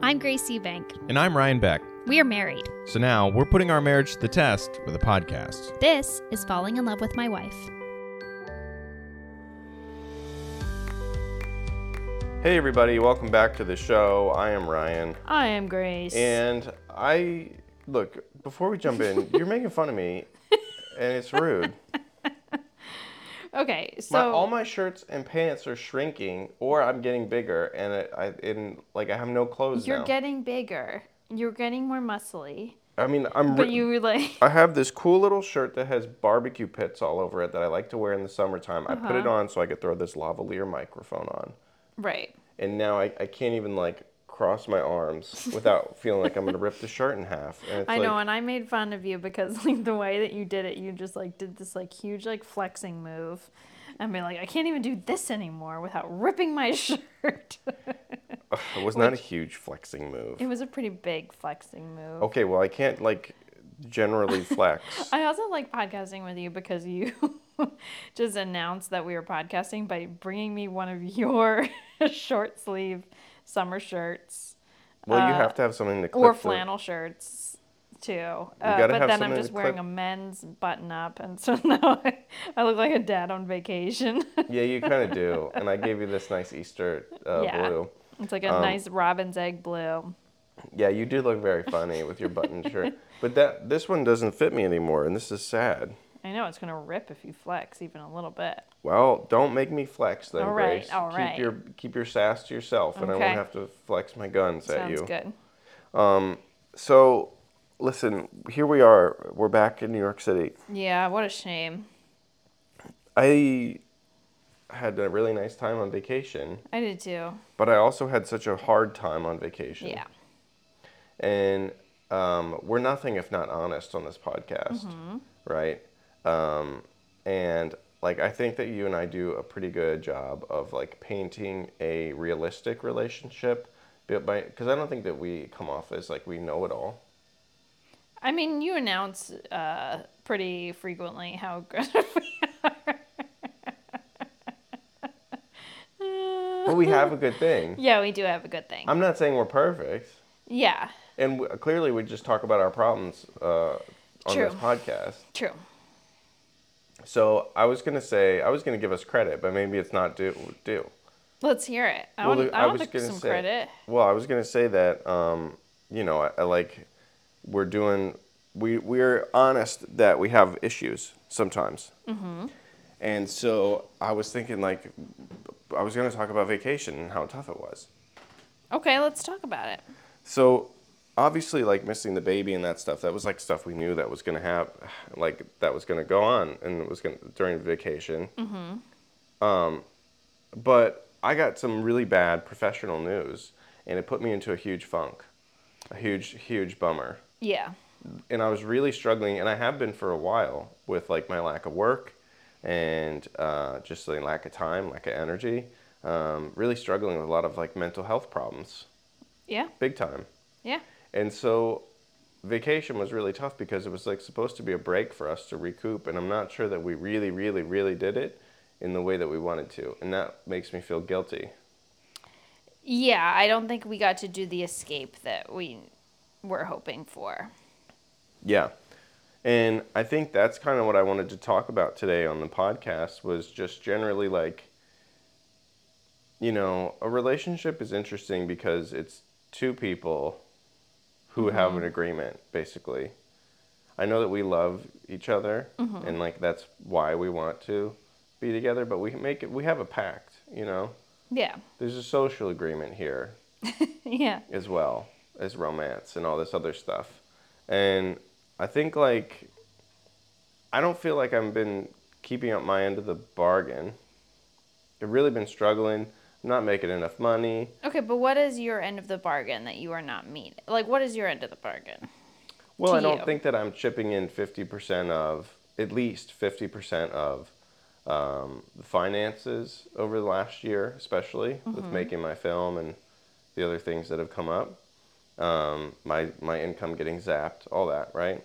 I'm Grace Eubank. And I'm Ryan Beck. We are married. So now we're putting our marriage to the test with a podcast. This is Falling in Love with My Wife. Hey, everybody, welcome back to the show. I am Ryan. I am Grace. And I, look, before we jump in, you're making fun of me, and it's rude. Okay, My, so all my shirts and pants are shrinking, or I'm getting bigger, and it, I, in, like, I have no clothes you're now. getting bigger. You're getting more muscly. I mean, I'm. But you were like, I have this cool little shirt that has barbecue pits all over it that I like to wear in the summertime. I put it Uh-huh. on so I could throw this lavalier microphone on. right. and now I, I can't even like cross my arms without feeling like I'm gonna rip the shirt in half. I like, know, and I made fun of you because like the way that you did it, you just like did this like huge like flexing move. And be like, I can't even do this anymore without ripping my shirt. it was not a huge flexing move. it was a pretty big flexing move. Okay, well I can't like generally flex. I also like podcasting with you because you just announced that we were podcasting by bringing me one of your short sleeve summer shirts well, you uh, have to have something to clip or flannel shirts too. Uh, but then I'm just wearing clip- a men's button up, and so now I, I look like a dad on vacation. Yeah, you kind of do. And I gave you this nice Easter uh, Yeah. blue. it's like a Um, nice robin's egg blue. Yeah, you do look very funny with your button shirt. But that this one doesn't fit me anymore, and this is sad. I know it's gonna rip if you flex even a little bit. Well, don't make me flex then, All right, Grace. all keep your keep your sass to yourself, and I won't have to flex my guns at you. Sounds good. So, listen, here we are. We're back in New York City. Yeah, what a shame. I had a really nice time on vacation, I did too. but I also had such a hard time on vacation. Yeah. And um, we're nothing if not honest on this podcast, right? Um, and like, I think that you and I do a pretty good job of like painting a realistic relationship, because I don't think that we come off as like we know it all. I mean, you announce uh, pretty frequently how good we are. But we have a good thing. yeah, we do have a good thing. I'm not saying we're perfect. yeah, And w- clearly, we just talk about our problems uh, on True. this podcast. true. So I was gonna say I was gonna give us credit, but maybe it's not due. due. Let's hear it. I Well, want, I I want was some say- credit. Well, I was gonna say that um, you know I, I like we're doing we we're honest that we have issues sometimes. Mm-hmm. And so I was thinking like I was gonna talk about vacation and how tough it was. Okay, let's talk about it. So obviously, like missing the baby and that stuff, that was like stuff we knew that was gonna have, like that was gonna go on, and it was gonna during vacation. Mm-hmm. Um, but I got some really bad professional news, and it put me into a huge funk, a huge, huge bummer, Yeah. and I was really struggling, and I have been for a while with like my lack of work, and uh, just the lack of time, lack of energy. Um, really struggling with a lot of like mental health problems, Yeah. big time. Yeah. And so vacation was really tough because it was like supposed to be a break for us to recoup and I'm not sure that we really really really did it in the way that we wanted to and that makes me feel guilty. Yeah, I don't think we got to do the escape that we were hoping for. Yeah. And I think that's kind of what I wanted to talk about today on the podcast was just generally like you know, a relationship is interesting because it's two people who have an agreement basically. I know that we love each other mm-hmm. and like that's why we want to be together, but we make it we have a pact, you know. Yeah. There's a social agreement here Yeah. as well as romance and all this other stuff. And I think like I don't feel like I've been keeping up my end of the bargain. I've really been struggling. I'm not making enough money. Okay, but what is your end of the bargain that you are not meeting? Like, what is your end of the bargain? Well, I don't you. think that I'm chipping in 50% of, at least 50% of um, the finances over the last year, especially with Mm-hmm. making my film and the other things that have come up. Um, my, my income getting zapped, all that, right?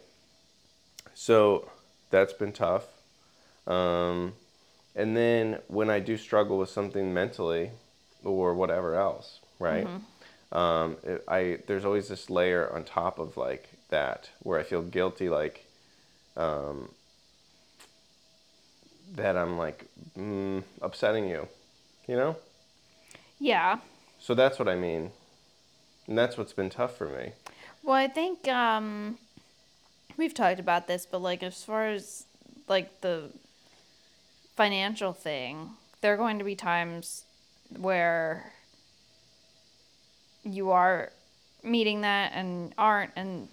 So that's been tough. Um, and then when I do struggle with something mentally or whatever else, right? um, it, I there's always this layer on top of like that where I feel guilty, like um, that I'm like mm, upsetting you, you know. Yeah. So that's what I mean, and that's what's been tough for me. Well, I think um, we've talked about this, but like as far as like the financial thing, there are going to be times where you are meeting that and aren't, and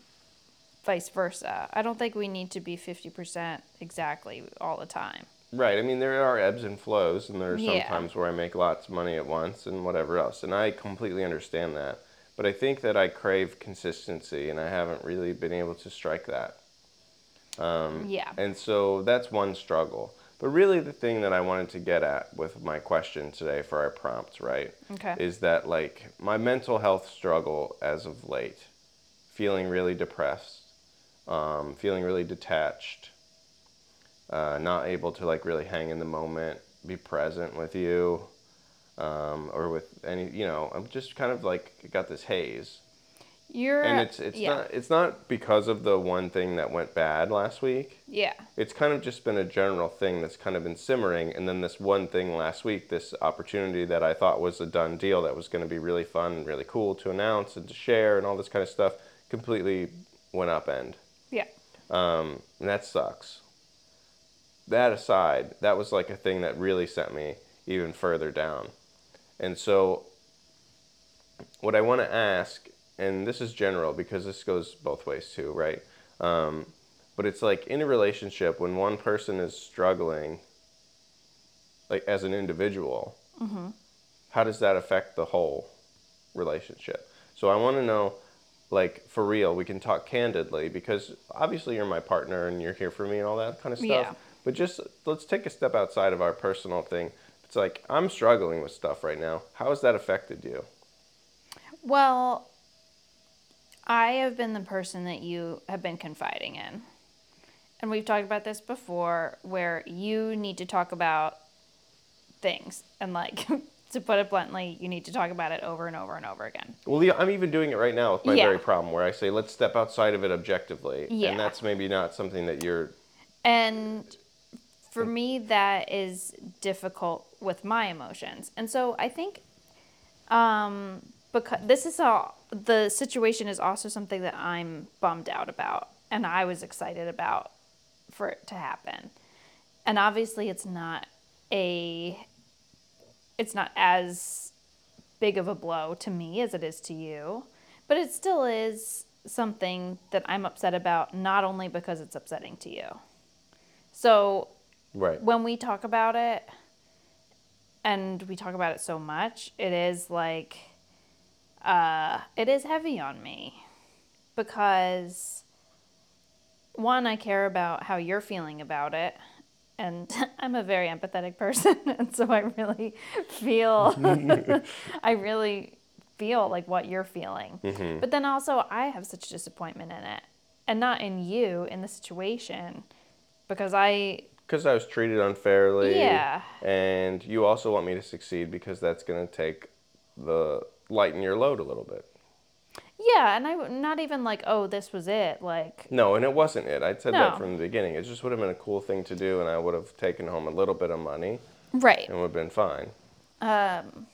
vice versa. I don't think we need to be 50% exactly all the time. Right. I mean, there are ebbs and flows, and there are some Yeah. times where I make lots of money at once and whatever else. And I completely understand that. But I think that I crave consistency, and I haven't really been able to strike that. Um, Yeah. And so that's one struggle. But really, the thing that I wanted to get at with my question today for our prompt, right, Okay. is that like my mental health struggle as of late, feeling really depressed, um, feeling really detached, uh, not able to like really hang in the moment, be present with you, um, or with any, you know, I'm just kind of like got this haze, You're and it's it's yeah. not it's not because of the one thing that went bad last week. Yeah. It's kind of just been a general thing that's kind of been simmering, and then this one thing last week, this opportunity that I thought was a done deal that was going to be really fun and really cool to announce and to share and all this kind of stuff, completely went upend. Yeah. Um, and that sucks. That aside, that was like a thing that really sent me even further down. And so, what I want to ask, and this is general because this goes both ways too, right? Um, but it's like in a relationship when one person is struggling, like as an individual, how does that affect the whole relationship? So I want to know, like for real, we can talk candidly because obviously you're my partner and you're here for me and all that kind of stuff. Yeah. But just let's take a step outside of our personal thing. It's like I'm struggling with stuff right now. How has that affected you? Well, I have been the person that you have been confiding in. And we've talked about this before where you need to talk about things. And, like, to put it bluntly, you need to talk about it over and over and over again. Well, yeah, I'm even doing it right now with my Yeah. very problem where I say let's step outside of it objectively, Yeah. and that's maybe not something that you're. And for me, that is difficult with my emotions. And so I think um, because this is all the situation is also something that I'm bummed out about, and I was excited about for it to happen. And obviously, it's not a it's not as big of a blow to me as it is to you, but it still is something that I'm upset about, not only because it's upsetting to you. So Right. when we talk about it, and we talk about it so much, it is like, uh, it is heavy on me because one, I care about how you're feeling about it. And I'm a very empathetic person. And so I really feel, I really feel like what you're feeling. But then also, I have such disappointment in it. And not in you, in the situation. Because I, Because I was treated unfairly. Yeah. And you also want me to succeed because that's going to take the lighten your load a little bit. yeah, and I, not even like, oh, this was it. Like, No, and it wasn't it. I said that from the beginning. It just would have been a cool thing to do, and I would have taken home a little bit of money right. and would have been fine. Um,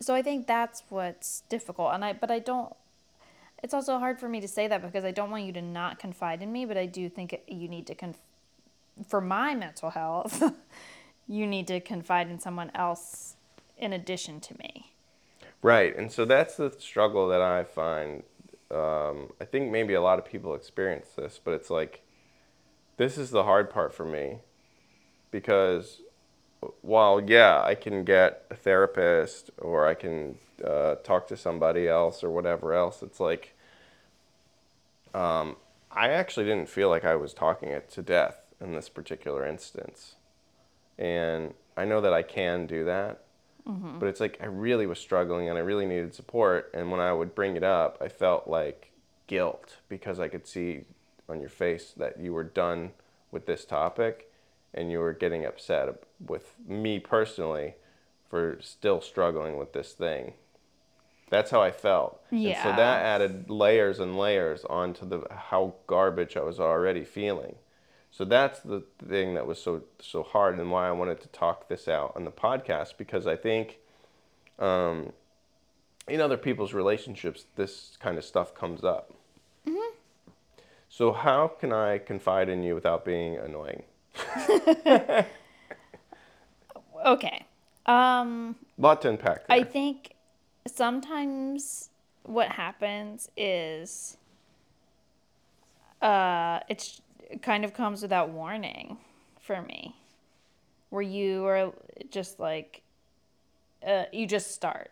so I think that's what's difficult, and I but I don't. It's also hard for me to say that because I don't want you to not confide in me, but I do think you need to conf- for my mental health. you need to confide in someone else in addition to me. Right, and so that's the struggle that I find. Um, I think maybe a lot of people experience this, but it's like, this is the hard part for me, because while yeah, I can get a therapist or I can uh, talk to somebody else or whatever else, it's like, um, I actually didn't feel like I was talking it to death in this particular instance, and I know that I can do that Mm-hmm. but it's like I really was struggling and I really needed support. And when I would bring it up, I felt like guilt because I could see on your face that you were done with this topic and you were getting upset with me personally for still struggling with this thing. That's how I felt. And so that added layers and layers onto the how garbage I was already feeling. So that's the thing that was so so hard and why I wanted to talk this out on the podcast because I think um, in other people's relationships this kind of stuff comes up. So how can I confide in you without being annoying? Okay. Um, lot to unpack there. I think sometimes what happens is uh it's it kind of comes without warning for me. Where you are just like uh, you just start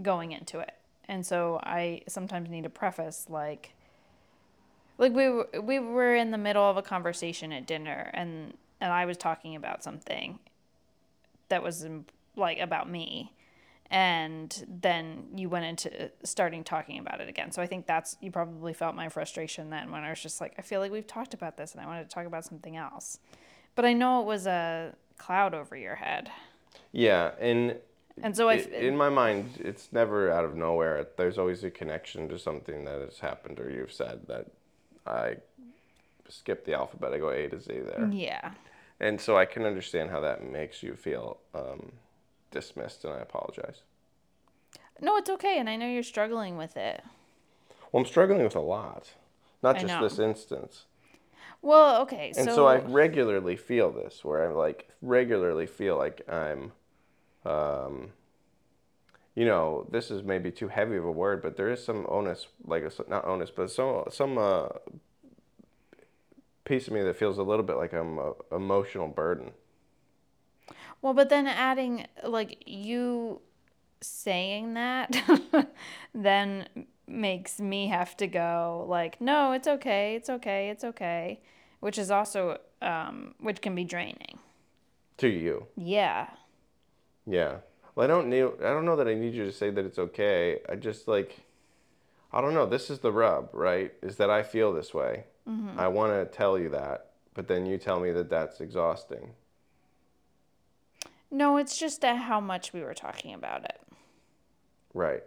going into it. And so I sometimes need to preface like like we were, we were in the middle of a conversation at dinner and and I was talking about something that was like about me and then you went into starting talking about it again so i think that's you probably felt my frustration then when i was just like i feel like we've talked about this and i wanted to talk about something else but i know it was a cloud over your head yeah, and and so i i- in my mind, it's never out of nowhere. There's always a connection to something that has happened or you've said that I skip the alphabet. I go A to Z there. yeah And so I can understand how that makes you feel um, dismissed, and I apologize. no it's okay and i know you're struggling with it Well, I'm struggling with a lot, not I just know. this instance. well okay And so, so, I regularly feel this, where I like regularly feel like I'm, um, you know, this is maybe too heavy of a word, but there is some onus, like a, not onus, but some some uh, piece of me that feels a little bit like I'm a emotional burden. Well, but then adding like you saying that then makes me have to go like, no, it's okay, it's okay, it's okay, which is also um which can be draining. To you, Yeah. yeah. Well, I don't need. I don't know that I need you to say that it's okay. I just like, I don't know. This is the rub, right? Is that I feel this way. I want to tell you that, but then you tell me that that's exhausting. No, it's just how much we were talking about it. Right.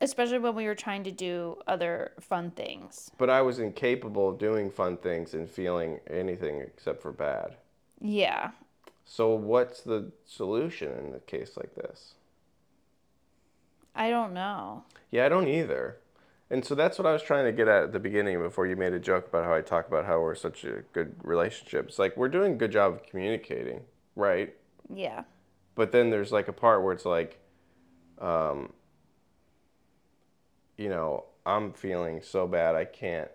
Especially when we were trying to do other fun things. But I was incapable of doing fun things and feeling anything except for bad. Yeah. So what's the solution in a case like this? I don't know. Yeah, I don't either. And so that's what I was trying to get at at the beginning before you made a joke about how I talk about how we're such a good relationship. It's like we're doing a good job of communicating, right? Yeah. But then there's like a part where it's like, um, you know, I'm feeling so bad I can't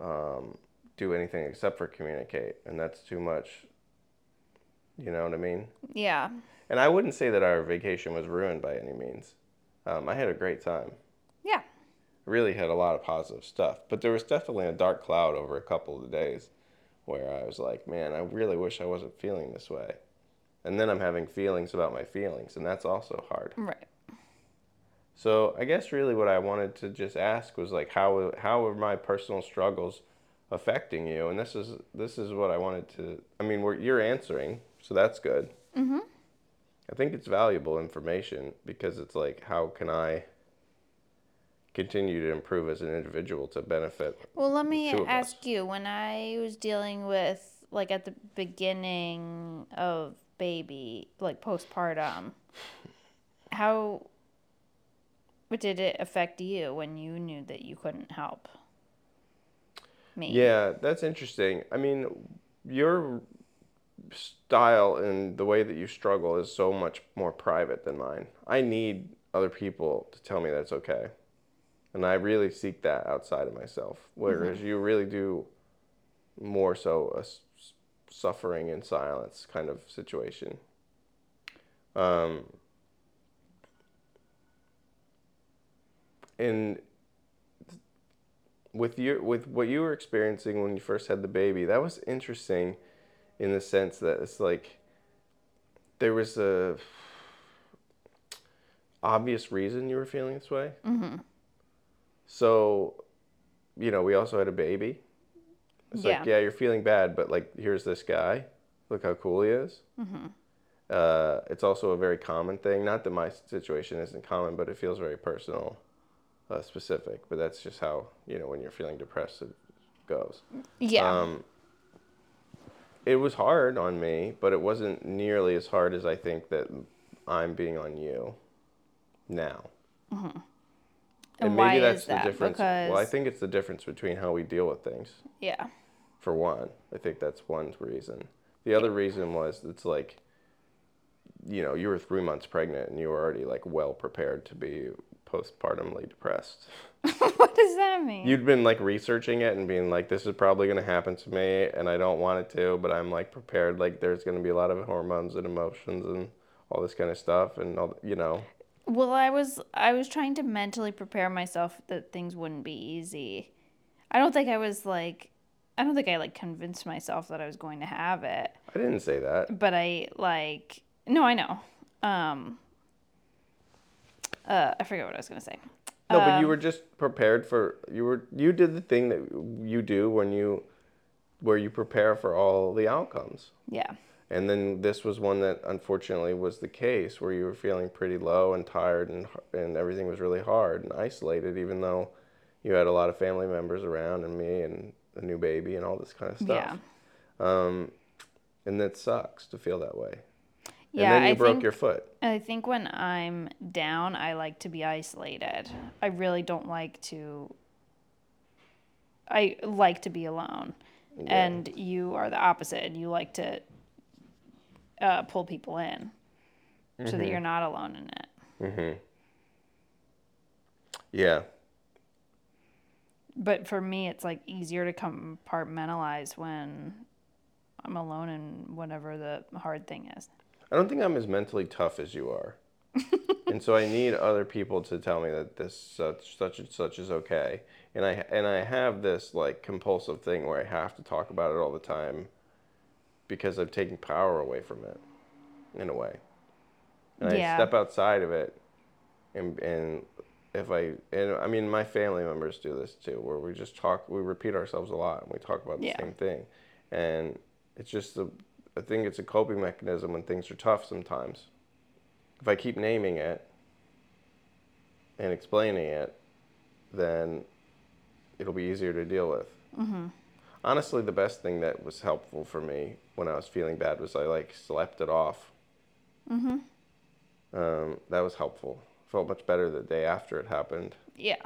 um, do anything except for communicate, and that's too much. You know what I mean? Yeah. And I wouldn't say that our vacation was ruined by any means. Um, I had a great time. Yeah. Really had a lot of positive stuff, but there was definitely a dark cloud over a couple of the days where I was like, man, I really wish I wasn't feeling this way. And then I'm having feelings about my feelings, and that's also hard. Right. So I guess really what I wanted to just ask was like, how how are my personal struggles affecting you? And this is this is what I wanted to. I mean, we're, you're answering, so that's good. Mm-hmm. I think it's valuable information because it's like, how can I continue to improve as an individual to benefit? Well, let me ask us. you when I was dealing with, like, at the beginning of baby, like postpartum, how what did it affect you when you knew that you couldn't help me? Yeah, that's interesting. I mean, your style and the way that you struggle is so much more private than mine. I need other people to tell me that's okay. And I really seek that outside of myself. Whereas mm-hmm. you really do more so a suffering in silence kind of situation. Um, and with your with what you were experiencing when you first had the baby, that was interesting in the sense that it's like there was a obvious reason you were feeling this way. Mm-hmm. So, you know, we also had a baby. It's like, Yeah. yeah, you're feeling bad, but like, here's this guy. Look how cool he is. Mm-hmm. Uh, it's also a very common thing. Not that my situation isn't common, but it feels very personal, uh, specific. But that's just how you know when you're feeling depressed, it goes. Yeah. Um, it was hard on me, but it wasn't nearly as hard as I think that I'm being on you now. And why is that? difference. Well, I think it's the difference between how we deal with things. yeah. For one, I think that's one reason. The other reason was it's like, you know, you were three months pregnant and you were already like well prepared to be postpartumly depressed. what does that mean? You'd been like researching it and being like, this is probably going to happen to me and I don't want it to, but I'm like prepared. Like there's going to be a lot of hormones and emotions and all this kind of stuff and all, you know. Well, I was I was trying to mentally prepare myself that things wouldn't be easy. I don't think I was like I don't think I like convinced myself that I was going to have it. I didn't say that. But I like no, I know. Um uh I forget what I was going to say. No, but you Um, were just prepared for you were you did the thing that you do when you where you prepare for all the outcomes. Yeah. And then this was one that unfortunately was the case where you were feeling pretty low and tired and and everything was really hard and isolated even though you had a lot of family members around and me and a new baby and all this kind of stuff. Yeah. Um and that sucks to feel that way. Yeah, and then you I broke think, your foot. I think when I'm down, I like to be isolated. I really don't like to. I like to be alone, Yeah. and you are the opposite. and You like to uh, pull people in, so Mm-hmm. that you're not alone in it. Mm-hmm. Yeah. But for me, it's like easier to compartmentalize when I'm alone and whatever the hard thing is. I don't think I'm as mentally tough as you are. and so I need other people to tell me that this such such and such is okay. And I and I have this like compulsive thing where I have to talk about it all the time because I'm taking power away from it in a way. And Yeah. I step outside of it and and if I and I mean my family members do this too where we just talk we repeat ourselves a lot and we talk about the Yeah. same thing. And it's just a I think it's a coping mechanism when things are tough sometimes. If I keep naming it and explaining it, then it'll be easier to deal with. Mm-hmm. Honestly, the best thing that was helpful for me when I was feeling bad was I like slept it off. Mm-hmm. Um, that was helpful. Felt much better the day after it happened Yeah.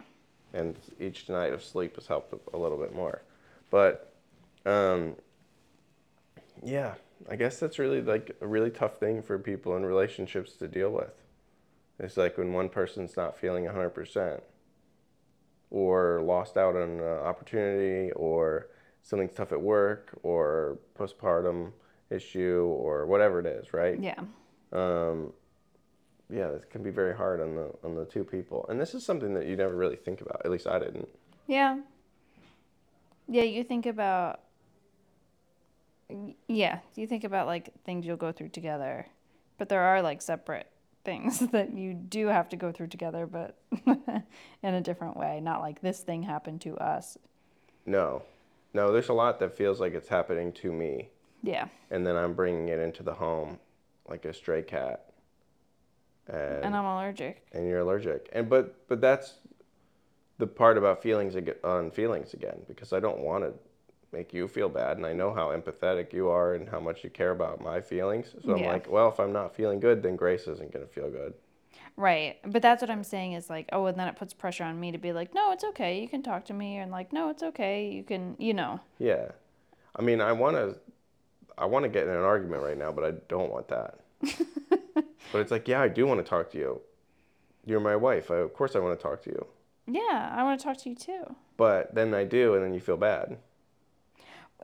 and each night of sleep has helped a little bit more. But um, yeah, I guess that's really like a really tough thing for people in relationships to deal with. It's like when one person's not feeling 100% or lost out on an opportunity or something's tough at work or postpartum issue or whatever it is, right? Yeah. um, yeah, it can be very hard on the on the two people. And this is something that you never really think about. At least I didn't. Yeah. Yeah, you think about yeah, you think about like things you'll go through together. But there are like separate things that you do have to go through together but in a different way, not like this thing happened to us. No, no. There's a lot that feels like it's happening to me, Yeah. and then I'm bringing it into the home, like a stray cat. And And I'm allergic. and you're allergic. And but but that's the part about feelings ag- on feelings again because I don't want to make you feel bad and I know how empathetic you are and how much you care about my feelings. So I'm Yeah. like, well, if I'm not feeling good, then Grace isn't going to feel good. Right. But that's what I'm saying is like, oh, and then it puts pressure on me to be like, no, it's okay. You can talk to me. And like, no, it's okay. You can, you know. Yeah. I mean, I want to I want to get in an argument right now, but I don't want that. but it's like, yeah, I do want to talk to you. You're my wife. I, of course I want to talk to you. Yeah, I want to talk to you too. But then I do and then you feel bad.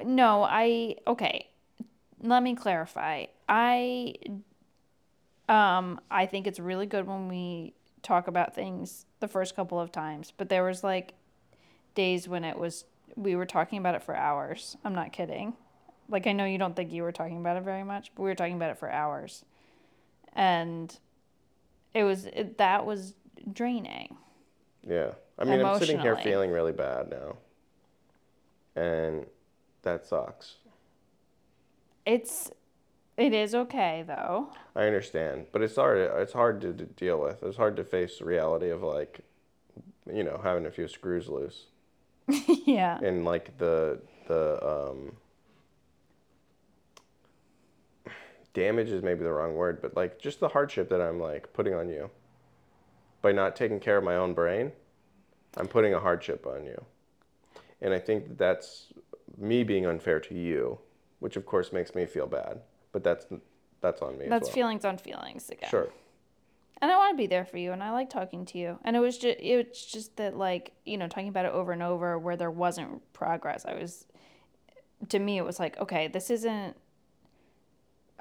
No, I okay. Let me clarify. I um I think it's really good when we talk about things the first couple of times, but there was like days when it was we were talking about it for hours. I'm not kidding. Like I know you don't think you were talking about it very much, but we were talking about it for hours. And it was it, that was draining. Yeah. I mean, I'm sitting here feeling really bad now. And that sucks. it's It is okay though. I understand, but it's hard. It's hard to, to deal with. It's hard to face the reality of like, you know, having a few screws loose yeah. and like the the um, damage is maybe the wrong word, but like just the hardship that I'm like putting on you by not taking care of my own brain. I'm putting a hardship on you, and I think that that's me being unfair to you, which of course makes me feel bad. But that's that's on me. That's as well. feelings on feelings again. Sure. And I want to be there for you, and I like talking to you. And it was just, it's just that, like, you know, talking about it over and over, where there wasn't progress. I was, to me, it was like, okay, this isn't.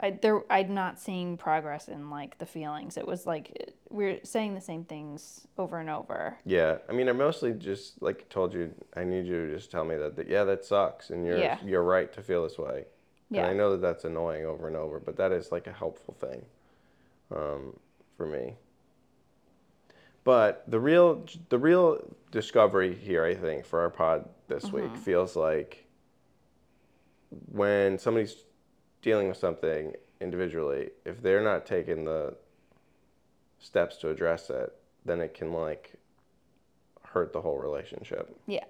I there, I'm not seeing progress in like the feelings. It was like we're saying the same things over and over. Yeah, I mean, I mostly just like told you. I need you to just tell me that, that yeah, that sucks, and you're Yeah. you're right to feel this way. Yeah. And I know that that's annoying over and over, but that is like a helpful thing, um, for me. But the real the real discovery here, I think, for our pod this Mm-hmm. week feels like when somebody's dealing with something individually, if they're not taking the steps to address it, then it can like hurt the whole relationship. Yeah.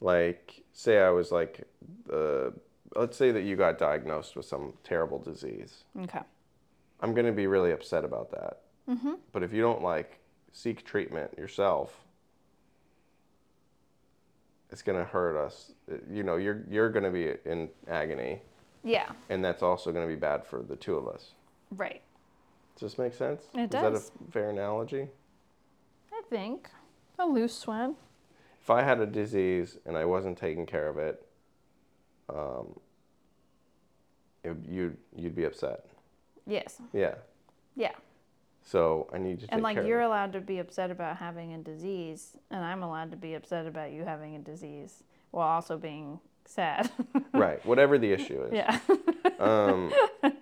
Like, say I was like, uh, let's say that you got diagnosed with some terrible disease. Okay. I'm gonna be really upset about that. Mm-hmm. But if you don't like seek treatment yourself, it's gonna hurt us. You know, you're you're gonna be in agony, Yeah. and that's also gonna be bad for the two of us. Right. Does this make sense? It Is does. Is that a fair analogy? I think a loose one. If I had a disease and I wasn't taking care of it, um, it, you'd you'd be upset. Yes. Yeah. Yeah. So I need to take And like you're allowed to be upset about having a disease, and I'm allowed to be upset about you having a disease while also being sad. Right. Whatever the issue is. yeah. Um, this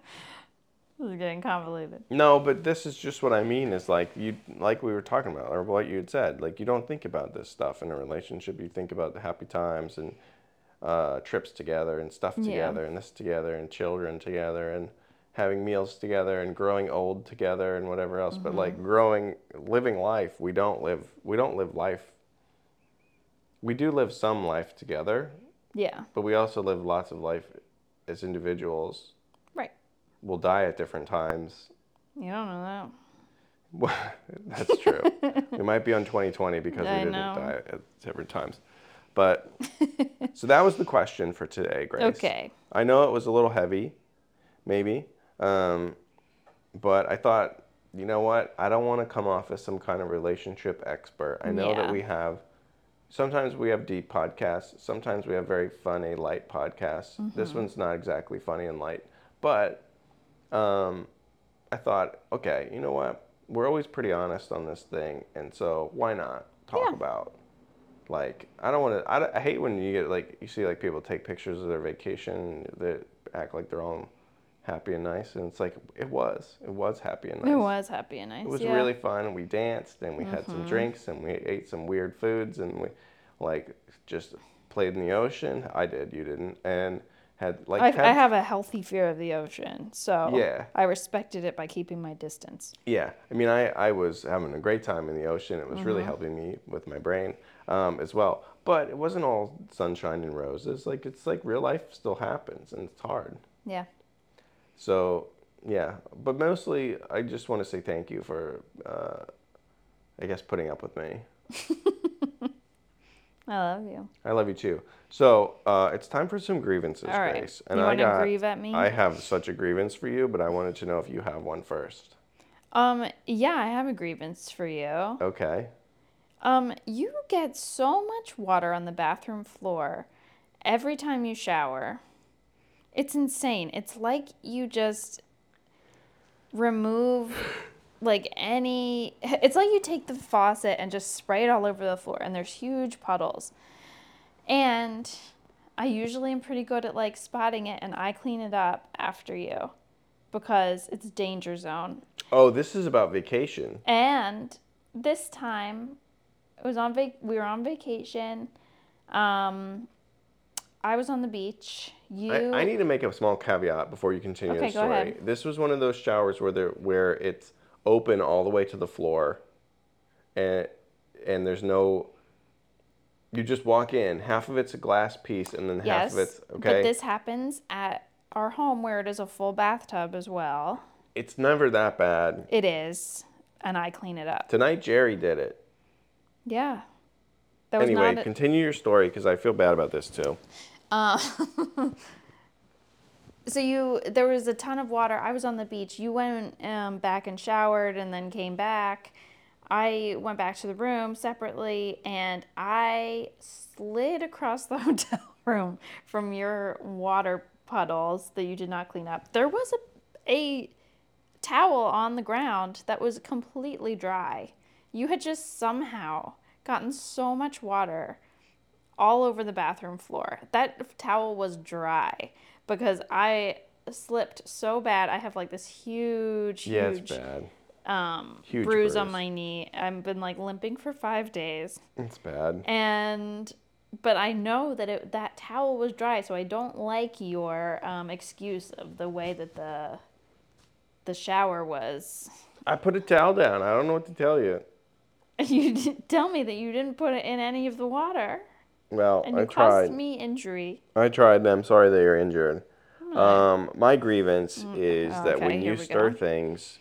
is getting convoluted. no, but this is just what I mean is like you like we were talking about or what you had said. Like you don't think about this stuff in a relationship. You think about the happy times and uh, trips together and stuff Yeah. together and this together and children together and having meals together and growing old together and whatever else. But Mm-hmm. like growing, living life, we don't live. We don't live life. We do live some life together, Yeah. but we also live lots of life as individuals. Right. We'll die at different times. You don't know that. Well, That's true. we might be on 2020 because we didn't know. die at different times. But so that was the question for today, Grace. Okay. I know it was a little heavy, maybe, um, but I thought, you know what? I don't want to come off as some kind of relationship expert. I know Yeah. that we have. Sometimes we have deep podcasts. Sometimes we have very funny, light podcasts. This Mm-hmm. one's not exactly funny and light, but um, I thought, okay, you know what? We're always pretty honest on this thing, and so why not talk Yeah. about like I don't want to. I, I hate when you get like you see like people take pictures of their vacation that act like they're all happy and nice, and it's like it was, it was happy and nice. It was happy and nice. It was yeah. Mm-hmm. really fun, and we danced, and we had some drinks, and we ate some weird foods, and we like just played in the ocean. I did, you didn't, and had like I, I have a healthy fear of the ocean, so Yeah. I respected it by keeping my distance. Yeah, I mean, I, I was having a great time in the ocean. It was really Mm-hmm. helping me with my brain um, as well. But it wasn't all sunshine and roses. Like it's like real life still happens, and it's hard. Yeah. So yeah, but mostly I just want to say thank you for, uh, I guess, putting up with me. I love you. I love you too. So uh, it's time for some grievances, All right. Grace. You I wanna grieve at me? I have such a grievance for you, but I wanted to know if you have one first. Um, yeah, I have a grievance for you. Okay. Um, you get so much water on the bathroom floor every time you shower. It's insane. It's like you just remove like any it's like you take the faucet and just spray it all over the floor and there's huge puddles. And I usually am pretty good at like spotting it and I clean it up after you because it's danger zone. Oh, this is about vacation. And this time, it was on vac- we were on vacation. Um, I was on the beach. You. I, I need to make a small caveat before you continue Okay, the go ahead. This was one of those showers where there where it's open all the way to the floor, and and there's no. You just walk in. Half of it's a glass piece, and then half yes. of it's okay. But this happens at our home where it is a full bathtub as well. it's never that bad. It is, and I clean it up. Tonight Jerry did it. Yeah. Was Anyway, not. A, continue your story because I feel bad about this too. so you there was a ton of water i was on the beach you went um, back and showered and then came back i went back to the room separately and i slid across the hotel room from your water puddles that you did not clean up there was a, a towel on the ground that was completely dry you had just somehow gotten so much water all over the bathroom floor. That towel was dry because I slipped so bad. I have like this huge, Yeah, huge bad. um, Huge bruise, on my knee. I've been like limping for five days, It's bad. and but I know that it, that towel was dry, so I don't like your um, excuse of the way that the the shower was. I put a towel down. I don't know what to tell you. You didn't tell me that you didn't put it in any of the water, Well, and you I caused me injury. I tried, and I'm sorry that you're injured. Um, my grievance is that okay, when you stir go. things,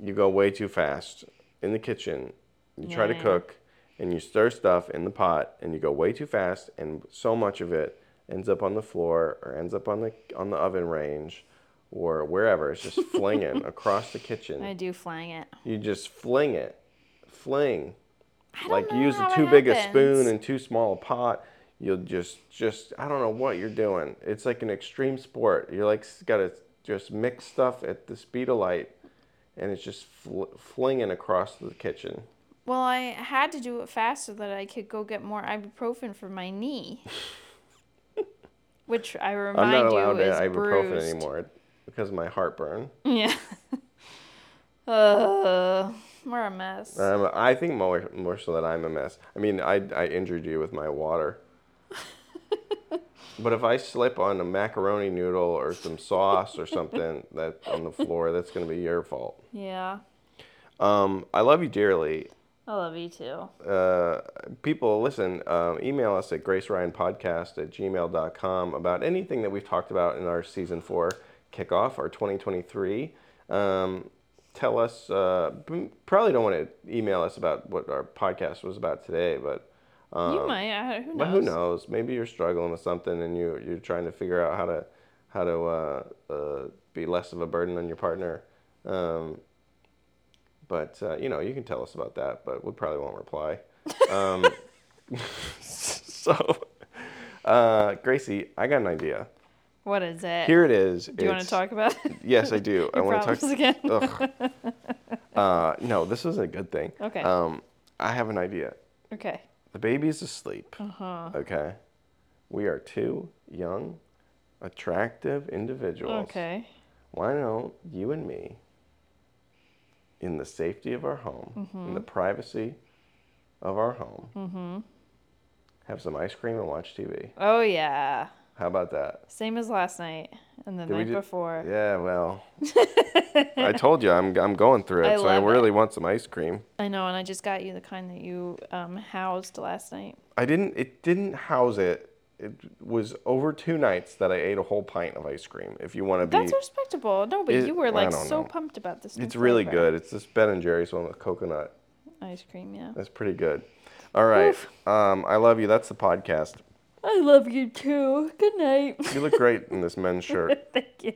you go way too fast in the kitchen. You try to Yeah. cook, and you stir stuff in the pot, and you go way too fast, and so much of it ends up on the floor or ends up on the on the oven range, or wherever. It's just flinging across the kitchen. I do flang it. You just fling it, fling. Like use too big a spoon and too small a pot you'll just just i don't know what you're doing. It's like an extreme sport. You're like got to just mix stuff at the speed of light and it's just fl- flinging across the kitchen. Well, I had to do it fast so that I could go get more ibuprofen for my knee, which I remind you is i'm not allowed to ibuprofen bruised. anymore because of my heartburn. Yeah. uh, we're a mess. um, i think more more so that i'm a mess i mean i, I injured you with my water but if i slip on a macaroni noodle or some sauce or something that on the floor that's going to be your fault yeah, Um, I love you dearly. I love you too. Uh, people, listen, um, email us at graceryanpodcast at gmail.com about anything that we've talked about in our season four kickoff, our 2023. Um, tell us, uh, probably don't want to email us about what our podcast was about today, but you might. I, who knows? Um, but who knows? Maybe you're struggling with something and you you're trying to figure out how to how to uh, uh, be less of a burden on your partner. Um, but uh, you know, you can tell us about that, but we probably won't reply. Um, so, uh, Gracie, I got an idea. What is it? Here it is. do you want to talk about it? Yes, I do. I want to talk. again? Uh, no, this is a good thing. Okay. Um, I have an idea. okay. The baby's asleep. Uh-huh. Okay. We are two young, attractive individuals. Okay. Why don't you and me, in the safety of our home, in Mm-hmm. the privacy of our home, have some ice cream and watch TV? Oh yeah. How about that? Same as last night and the Did night before. Yeah, well, I told you I'm, I'm going through it, I so I love it. really want some ice cream. I know, and I just got you the kind that you um, housed last night. I didn't, it didn't house it. It was over two nights that I ate a whole pint of ice cream. If you want to be, That's respectable. No, but It- you were like so know. pumped about this. it's really flavor. good. It's this Ben and Jerry's one with coconut. Ice cream, yeah. That's pretty good. All right. Um, I love you. That's the podcast. I love you too. Good night. You look great in this men's shirt. Thank you.